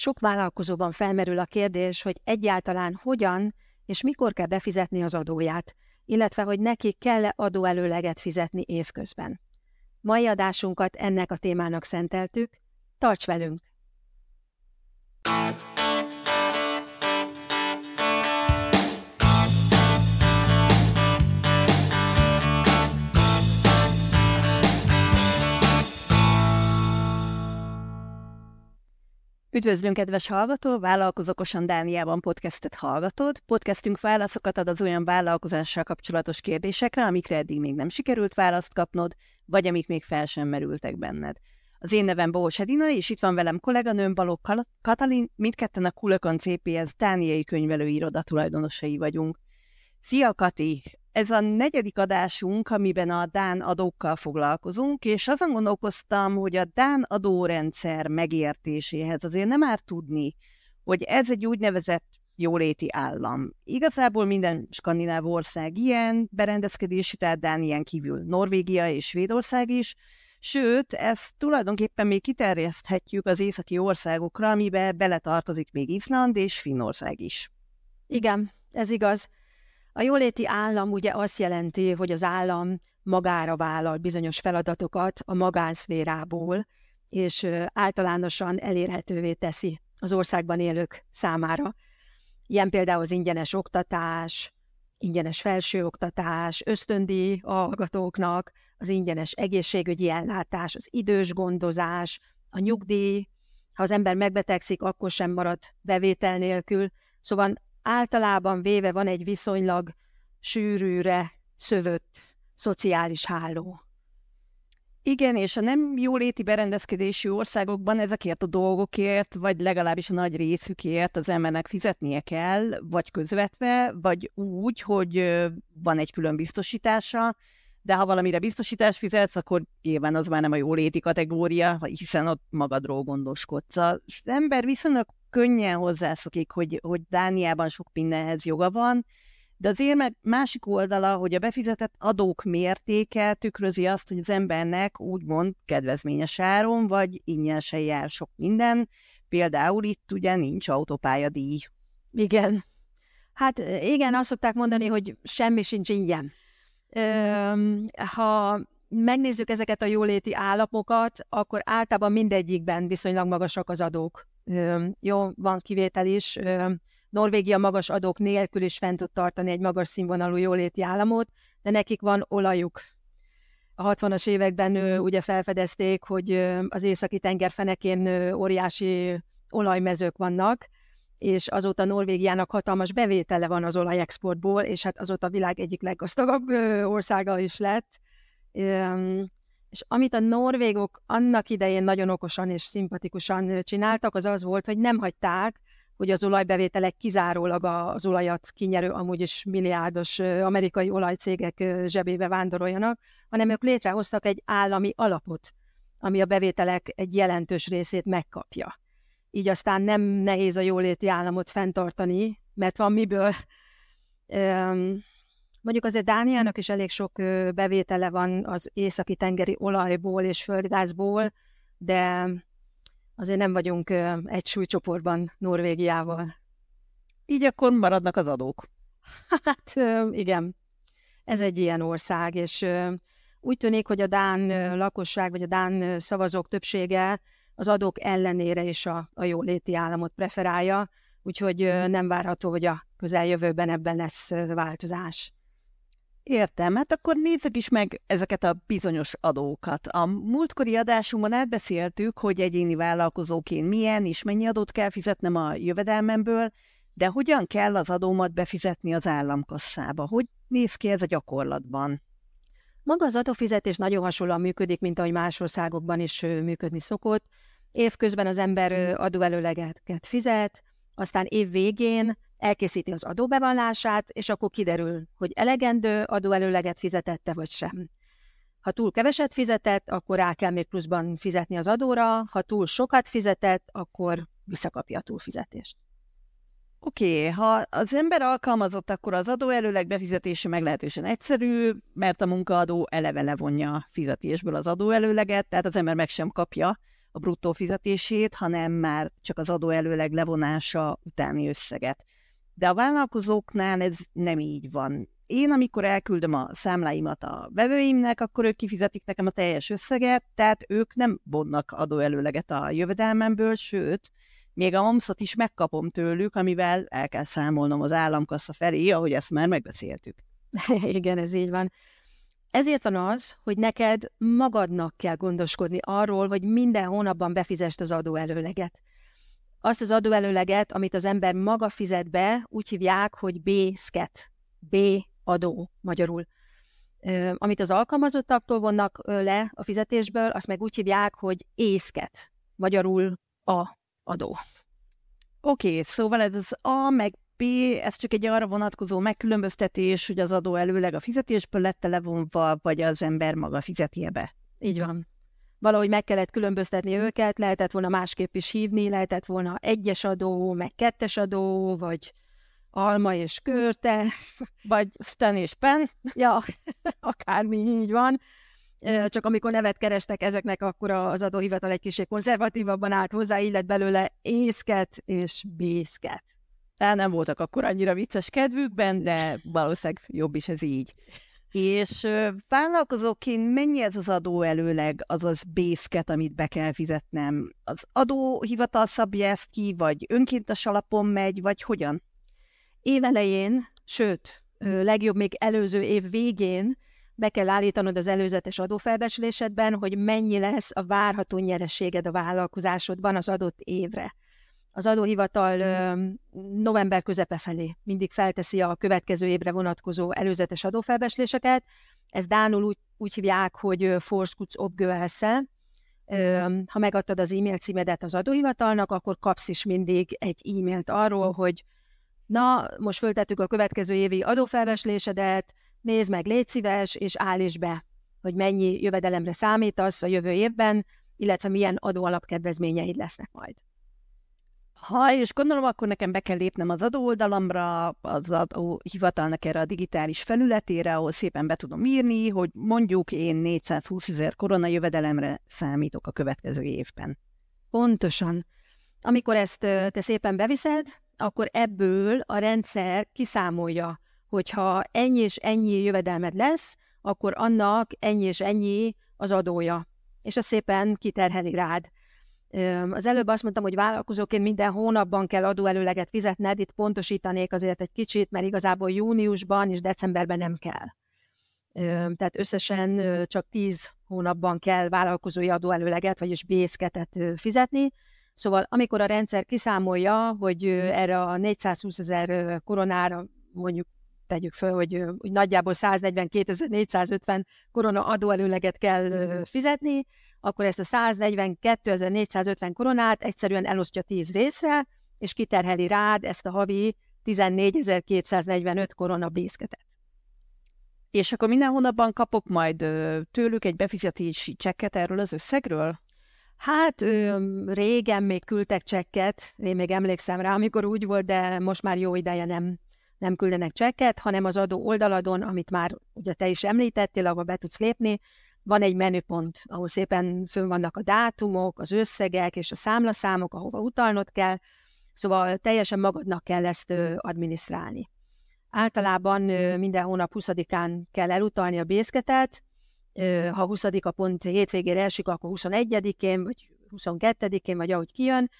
Sok vállalkozóban felmerül a kérdés, hogy egyáltalán hogyan és mikor kell befizetni az adóját, illetve hogy neki kell-e adóelőleget fizetni évközben. Mai adásunkat ennek a témának szenteltük. Tarts velünk! Üdvözlünk, kedves hallgató! Vállalkozókosan Dániában podcastet hallgatod. Podcastünk válaszokat ad az olyan vállalkozással kapcsolatos kérdésekre, amikre eddig még nem sikerült választ kapnod, vagy amik még fel sem merültek benned. Az én nevem Bós Edina, és itt van velem kolléganőm Balogh Katalin, mindketten a Kulökon CPS dániai könyvelőiroda tulajdonosai vagyunk. Szia, Kati! Ez a negyedik adásunk, amiben a Dán adókkal foglalkozunk, és azon gondolkoztam, hogy a Dán adórendszer megértéséhez azért nem már tudni, hogy ez egy úgynevezett jóléti állam. Igazából minden skandináv ország ilyen berendezkedési, tehát Dánián kívül Norvégia és Svédország is, sőt, ezt tulajdonképpen még kiterjeszthetjük az északi országokra, amibe beletartozik még Izland és Finnország is. Igen, ez igaz. A jóléti állam ugye azt jelenti, hogy az állam magára vállal bizonyos feladatokat a magánszférából, és általánosan elérhetővé teszi az országban élők számára. Ilyen például az ingyenes oktatás, ingyenes felsőoktatás, ösztöndi a hallgatóknak, az ingyenes egészségügyi ellátás, az idős gondozás, a nyugdíj, ha az ember megbetegszik, akkor sem marad bevétel nélkül. Szóval általában véve van egy viszonylag sűrűre szövött szociális háló. Igen, és a nem jóléti berendezkedésű országokban ezekért a dolgokért, vagy legalábbis a nagy részükért az embernek fizetnie kell, vagy közvetve, vagy úgy, hogy van egy külön biztosítása, de ha valamire biztosítást fizetsz, akkor nyilván az már nem a jóléti kategória, hiszen ott magadról gondoskodsz. Az ember viszonylag könnyen hozzászokik, hogy, hogy Dániában sok mindenhez joga van, de az érme másik oldala, hogy a befizetett adók mértéke tükrözi azt, hogy az embernek úgymond kedvezményes áron, vagy ingyen se jár sok minden. Például itt ugye nincs autópályadíj. Igen. Hát igen, azt szokták mondani, hogy semmi sincs ingyen. Ö, ha megnézzük ezeket a jóléti állapokat, akkor általában mindegyikben viszonylag magasak az adók. Jó, van kivétel is. Norvégia magas adók nélkül is fent tud tartani egy magas színvonalú jóléti államot, de nekik van olajuk. A 60-as években ő, ugye felfedezték, hogy az északi tengerfenekén óriási olajmezők vannak, és azóta Norvégiának hatalmas bevétele van az olajexportból, és hát azóta a világ egyik leggazdagabb országa is lett. És amit a norvégok annak idején nagyon okosan és szimpatikusan csináltak, az az volt, hogy nem hagyták, hogy az olajbevételek kizárólag az olajat kinyerő, amúgy is milliárdos amerikai olajcégek zsebébe vándoroljanak, hanem ők létrehoztak egy állami alapot, ami a bevételek egy jelentős részét megkapja. Így aztán nem nehéz a jóléti államot fenntartani, mert van miből. Mondjuk azért Dániának is elég sok bevétele van az északi tengeri olajból és földgázból, de azért nem vagyunk egy súlycsoportban Norvégiával. Így akkor maradnak az adók. Hát igen, ez egy ilyen ország, és úgy tűnik, hogy a Dán lakosság, vagy a Dán szavazók többsége az adók ellenére is a, a jóléti államot preferálja, úgyhogy nem várható, hogy a közeljövőben ebben lesz változás. Értem, hát akkor nézzük is meg ezeket a bizonyos adókat. A múltkori adásunkban átbeszéltük, hogy egyéni vállalkozóként milyen és mennyi adót kell fizetnem a jövedelmemből, de hogyan kell az adómat befizetni az államkasszába? Hogy néz ki ez a gyakorlatban? Maga az adófizetés nagyon hasonlóan működik, mint ahogy más országokban is működni szokott. Évközben az ember adóelőlegeket fizet, aztán év végén elkészíti az adóbevallását, és akkor kiderül, hogy elegendő adóelőleget fizetette vagy sem. Ha túl keveset fizetett, akkor rá kell még pluszban fizetni az adóra, ha túl sokat fizetett, akkor visszakapja a túlfizetést. Oké, okay, ha az ember alkalmazott, akkor az adóelőleg befizetése meglehetősen egyszerű, mert a munkaadó eleve levonja fizetésből az adóelőleget, tehát az ember meg sem kapja a bruttó fizetését, hanem már csak az adóelőleg levonása utáni összeget. De a vállalkozóknál ez nem így van. Én, amikor elküldöm a számláimat a vevőimnek, akkor ők kifizetik nekem a teljes összeget, tehát ők nem vonnak adóelőleget a jövedelmemből, sőt, még a momszot is megkapom tőlük, amivel el kell számolnom az államkassa felé, ahogy ezt már megbeszéltük. Igen, ez így van. Ezért van az, hogy neked magadnak kell gondoskodni arról, hogy minden hónapban befizest az adóelőleget. Azt az adóelőleget, amit az ember maga fizet be, úgy hívják, hogy B-sket, B-adó magyarul. Amit az alkalmazottaktól vonnak le a fizetésből, azt meg úgy hívják, hogy észket, magyarul a adó. Oké, okay, szóval ez az A meg B, ez csak egy arra vonatkozó megkülönböztetés, hogy az adó előleg a fizetésből lett levonva, vagy az ember maga fizeti be. Így van. Valahogy meg kellett különböztetni őket, lehetett volna másképp is hívni, lehetett volna egyes adó, meg kettes adó, vagy alma és körte. Vagy Stan és Pen. Ja, akármi így van. Csak amikor nevet kerestek ezeknek, akkor az adóhivatal egy kicsit konzervatívabban állt hozzá, illet belőle észket és bészket. Tehát nem voltak akkor annyira vicces kedvükben, de valószínűleg jobb is ez így. És vállalkozóként mennyi ez az adó előleg, azaz bészket, amit be kell fizetnem? Az adóhivatal szabja ezt ki, vagy önkéntes alapon megy, vagy hogyan? Évelején, sőt, legjobb még előző év végén be kell állítanod az előzetes adófelbecslésedben, hogy mennyi lesz a várható nyereséged a vállalkozásodban az adott évre. Az adóhivatal november közepe felé mindig felteszi a következő évre vonatkozó előzetes adófelbesléseket. Ez Dánul úgy, úgy hívják, hogy Forskuts Obgöelse. Ha megadtad az e-mail címedet az adóhivatalnak, akkor kapsz is mindig egy e-mailt arról, hogy na, most föltettük a következő évi adófelbeslésedet, nézd meg, légy szíves, és állíts be, hogy mennyi jövedelemre számítasz a jövő évben, illetve milyen adóalapkedvezményeid lesznek majd. Ha, és gondolom, akkor nekem be kell lépnem az adóoldalamra, az adóhivatalnak erre a digitális felületére, ahol szépen be tudom írni, hogy mondjuk én 420 ezer korona jövedelemre számítok a következő évben. Pontosan. Amikor ezt te szépen beviszed, akkor ebből a rendszer kiszámolja, hogyha ennyi és ennyi jövedelmed lesz, akkor annak ennyi és ennyi az adója. És az szépen kiterheli rád. Az előbb azt mondtam, hogy vállalkozóként minden hónapban kell adóelőleget fizetned, itt pontosítanék azért egy kicsit, mert igazából júniusban és decemberben nem kell. Tehát összesen csak 10 hónapban kell vállalkozói adóelőleget, vagyis bészketet fizetni. Szóval amikor a rendszer kiszámolja, hogy erre a 420 ezer koronára mondjuk tegyük föl, hogy, hogy nagyjából 142.450 korona adóelőleget kell fizetni, akkor ezt a 142.450 koronát egyszerűen elosztja 10 részre, és kiterheli rád ezt a havi 14.245 korona bészketet. És akkor minden hónapban kapok majd tőlük egy befizetési csekket erről az összegről? Hát régen még küldtek csekket, én még emlékszem rá, amikor úgy volt, de most már jó ideje nem, nem küldenek csekket, hanem az adó oldaladon, amit már ugye te is említettél, ahol be tudsz lépni, van egy menüpont, ahol szépen fönn vannak a dátumok, az összegek és a számlaszámok, ahova utalnod kell, szóval teljesen magadnak kell ezt adminisztrálni. Általában minden hónap 20-án kell elutalni a bészketet, ha 20 a pont hétvégére esik, akkor 21-én, vagy 22-én, vagy ahogy kijön,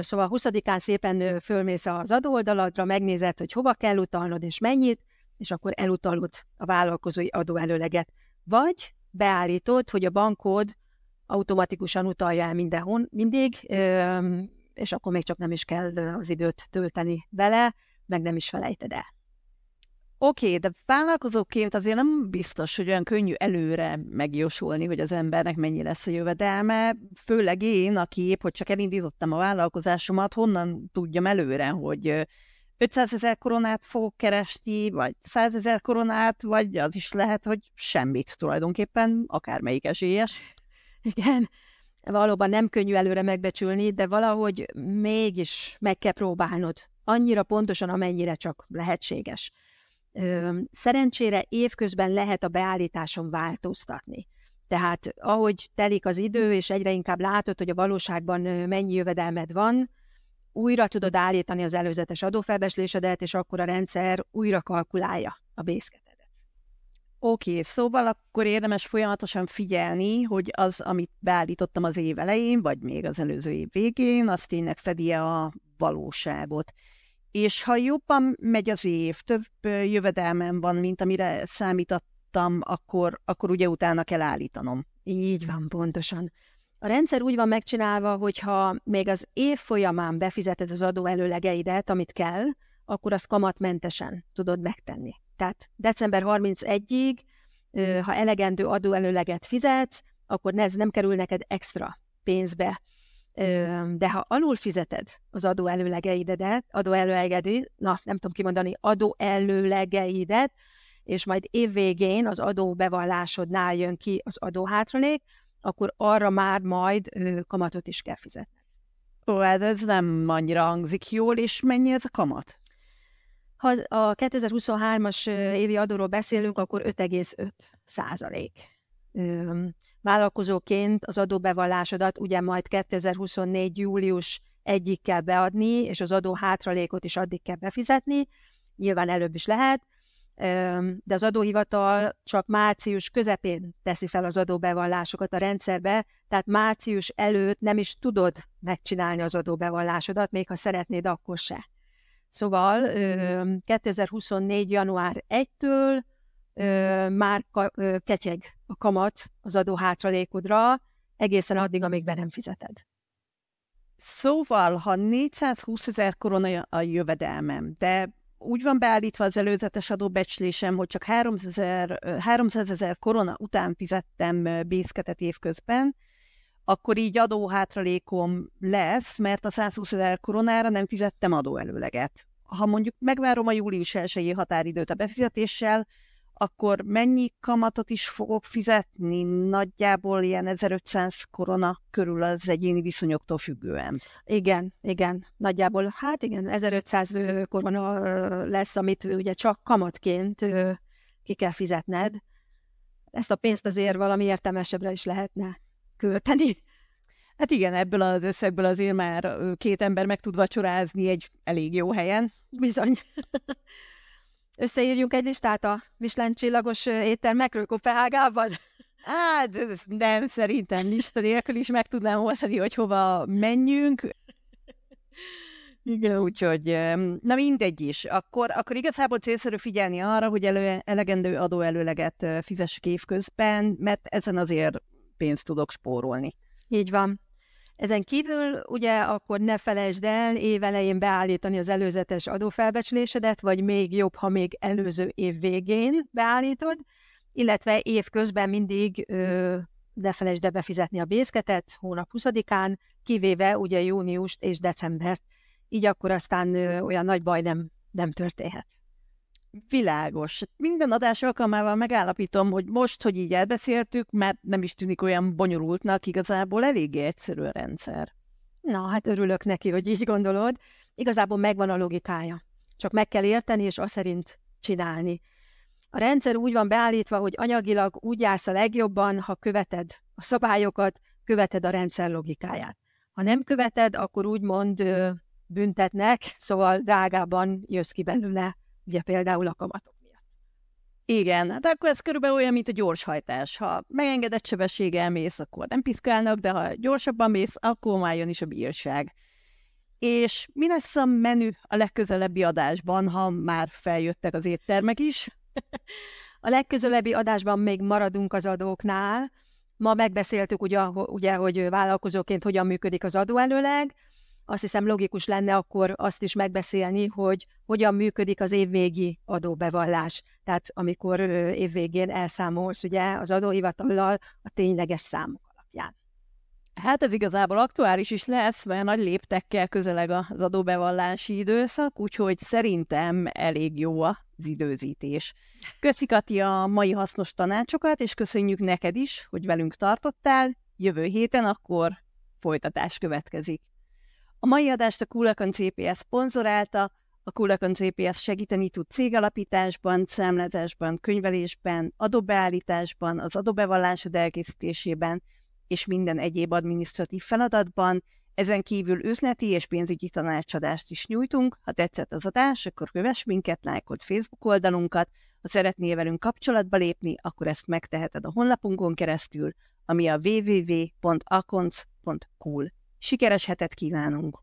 Szóval 20-án szépen fölmész az adóoldaladra, megnézed, hogy hova kell utalnod és mennyit, és akkor elutalod a vállalkozói adóelőleget. Vagy beállítod, hogy a bankod automatikusan utalja el mindenhon, mindig, és akkor még csak nem is kell az időt tölteni vele, meg nem is felejted el. Oké, okay, de vállalkozóként azért nem biztos, hogy olyan könnyű előre megjósolni, hogy az embernek mennyi lesz a jövedelme. Főleg én, aki épp, hogy csak elindítottam a vállalkozásomat, honnan tudjam előre, hogy 500 ezer koronát fogok keresni, vagy 100 ezer koronát, vagy az is lehet, hogy semmit tulajdonképpen, akármelyik esélyes. Igen, valóban nem könnyű előre megbecsülni, de valahogy mégis meg kell próbálnod. Annyira pontosan, amennyire csak lehetséges. Szerencsére évközben lehet a beállításon változtatni. Tehát ahogy telik az idő, és egyre inkább látod, hogy a valóságban mennyi jövedelmed van, újra tudod állítani az előzetes adófelbeslésedet, és akkor a rendszer újra kalkulálja a bészketedet. Oké, okay, szóval akkor érdemes folyamatosan figyelni, hogy az, amit beállítottam az év elején, vagy még az előző év végén, az tényleg fedi a valóságot. És ha jobban megy az év, több jövedelmem van, mint amire számítottam, akkor, akkor ugye utána kell állítanom. Így van, pontosan. A rendszer úgy van megcsinálva, hogyha még az év folyamán befizeted az adó előlegeidet, amit kell, akkor az kamatmentesen tudod megtenni. Tehát december 31-ig, ha elegendő adóelőleget fizetsz, akkor ez nem kerül neked extra pénzbe. De ha alul fizeted az adóelőlegeidet, adóelőlegeidet, na nem tudom kimondani, adóelőlegeidet, és majd évvégén az adóbevallásodnál jön ki az adóhátralék, akkor arra már majd kamatot is kell fizetni. Ó, hát ez nem annyira hangzik jól, és mennyi ez a kamat? Ha a 2023-as évi adóról beszélünk, akkor 5,5 százalék. Vállalkozóként az adóbevallásodat ugye majd 2024. július egyik kell beadni, és az adó hátralékot is addig kell befizetni. Nyilván előbb is lehet, de az adóhivatal csak március közepén teszi fel az adóbevallásokat a rendszerbe, tehát március előtt nem is tudod megcsinálni az adóbevallásodat, még ha szeretnéd, akkor se. Szóval 2024. január 1-től már ketyeg a kamat az adóhátralékodra, egészen addig, amíg be nem fizeted. Szóval, ha 420 ezer korona a jövedelmem, de úgy van beállítva az előzetes adóbecslésem, hogy csak 300 ezer korona után fizettem bészketet évközben, akkor így adóhátralékom lesz, mert a 120 ezer koronára nem fizettem adóelőleget. Ha mondjuk megvárom a július 1 határidőt a befizetéssel, akkor mennyi kamatot is fogok fizetni? Nagyjából ilyen 1500 korona körül az egyéni viszonyoktól függően. Igen, igen, nagyjából, hát igen, 1500 korona lesz, amit ugye csak kamatként ki kell fizetned. Ezt a pénzt azért valami értelmesebbre is lehetne költeni. Hát igen, ebből az összegből azért már két ember meg tud vacsorázni egy elég jó helyen. Bizony. Összeírjunk egy listát a Michelin csillagos éttermekről Kopenhágában? Hát nem, szerintem lista nélkül is meg tudnám hozni, hogy hova menjünk. Igen, úgyhogy, na mindegy is. Akkor, akkor igazából célszerű figyelni arra, hogy elő, elegendő adóelőleget fizessek évközben, mert ezen azért pénzt tudok spórolni. Így van. Ezen kívül ugye akkor ne felejtsd el évelején beállítani az előzetes adófelbecslésedet, vagy még jobb, ha még előző év végén beállítod, illetve év közben mindig ö, ne felejtsd el befizetni a bészketet hónap 20-án, kivéve ugye júniust és decembert. Így akkor aztán ö, olyan nagy baj nem, nem történhet. Világos. Minden adás alkalmával megállapítom, hogy most, hogy így elbeszéltük, mert nem is tűnik olyan bonyolultnak, igazából eléggé egyszerű a rendszer. Na, hát örülök neki, hogy így gondolod. Igazából megvan a logikája. Csak meg kell érteni, és azt szerint csinálni. A rendszer úgy van beállítva, hogy anyagilag úgy jársz a legjobban, ha követed a szabályokat, követed a rendszer logikáját. Ha nem követed, akkor úgymond büntetnek, szóval drágában jössz ki belőle ugye például a kamatok miatt. Igen, hát akkor ez körülbelül olyan, mint a gyorshajtás. Ha megengedett sebességgel mész, akkor nem piszkálnak, de ha gyorsabban mész, akkor már jön is a bírság. És mi lesz a menü a legközelebbi adásban, ha már feljöttek az éttermek is? a legközelebbi adásban még maradunk az adóknál. Ma megbeszéltük ugye, ugye hogy vállalkozóként hogyan működik az adóelőleg, azt hiszem logikus lenne akkor azt is megbeszélni, hogy hogyan működik az évvégi adóbevallás. Tehát amikor évvégén elszámolsz ugye az adóhivatallal a tényleges számok alapján. Hát ez igazából aktuális is lesz, mert nagy léptekkel közeleg az adóbevallási időszak, úgyhogy szerintem elég jó az időzítés. Köszi Kati a mai hasznos tanácsokat, és köszönjük neked is, hogy velünk tartottál. Jövő héten akkor folytatás következik. A mai adást a Kulakan CPS szponzorálta, A Kulakon CPS segíteni tud cégalapításban, számlázásban, könyvelésben, adóbeállításban, az adóbevallásod elkészítésében és minden egyéb adminisztratív feladatban, ezen kívül üzleti és pénzügyi tanácsadást is nyújtunk. Ha tetszett az adás, akkor kövess minket, lájkold Facebook oldalunkat. Ha szeretnél velünk kapcsolatba lépni, akkor ezt megteheted a honlapunkon keresztül, ami a www.acons.cool. Sikeres hetet kívánunk!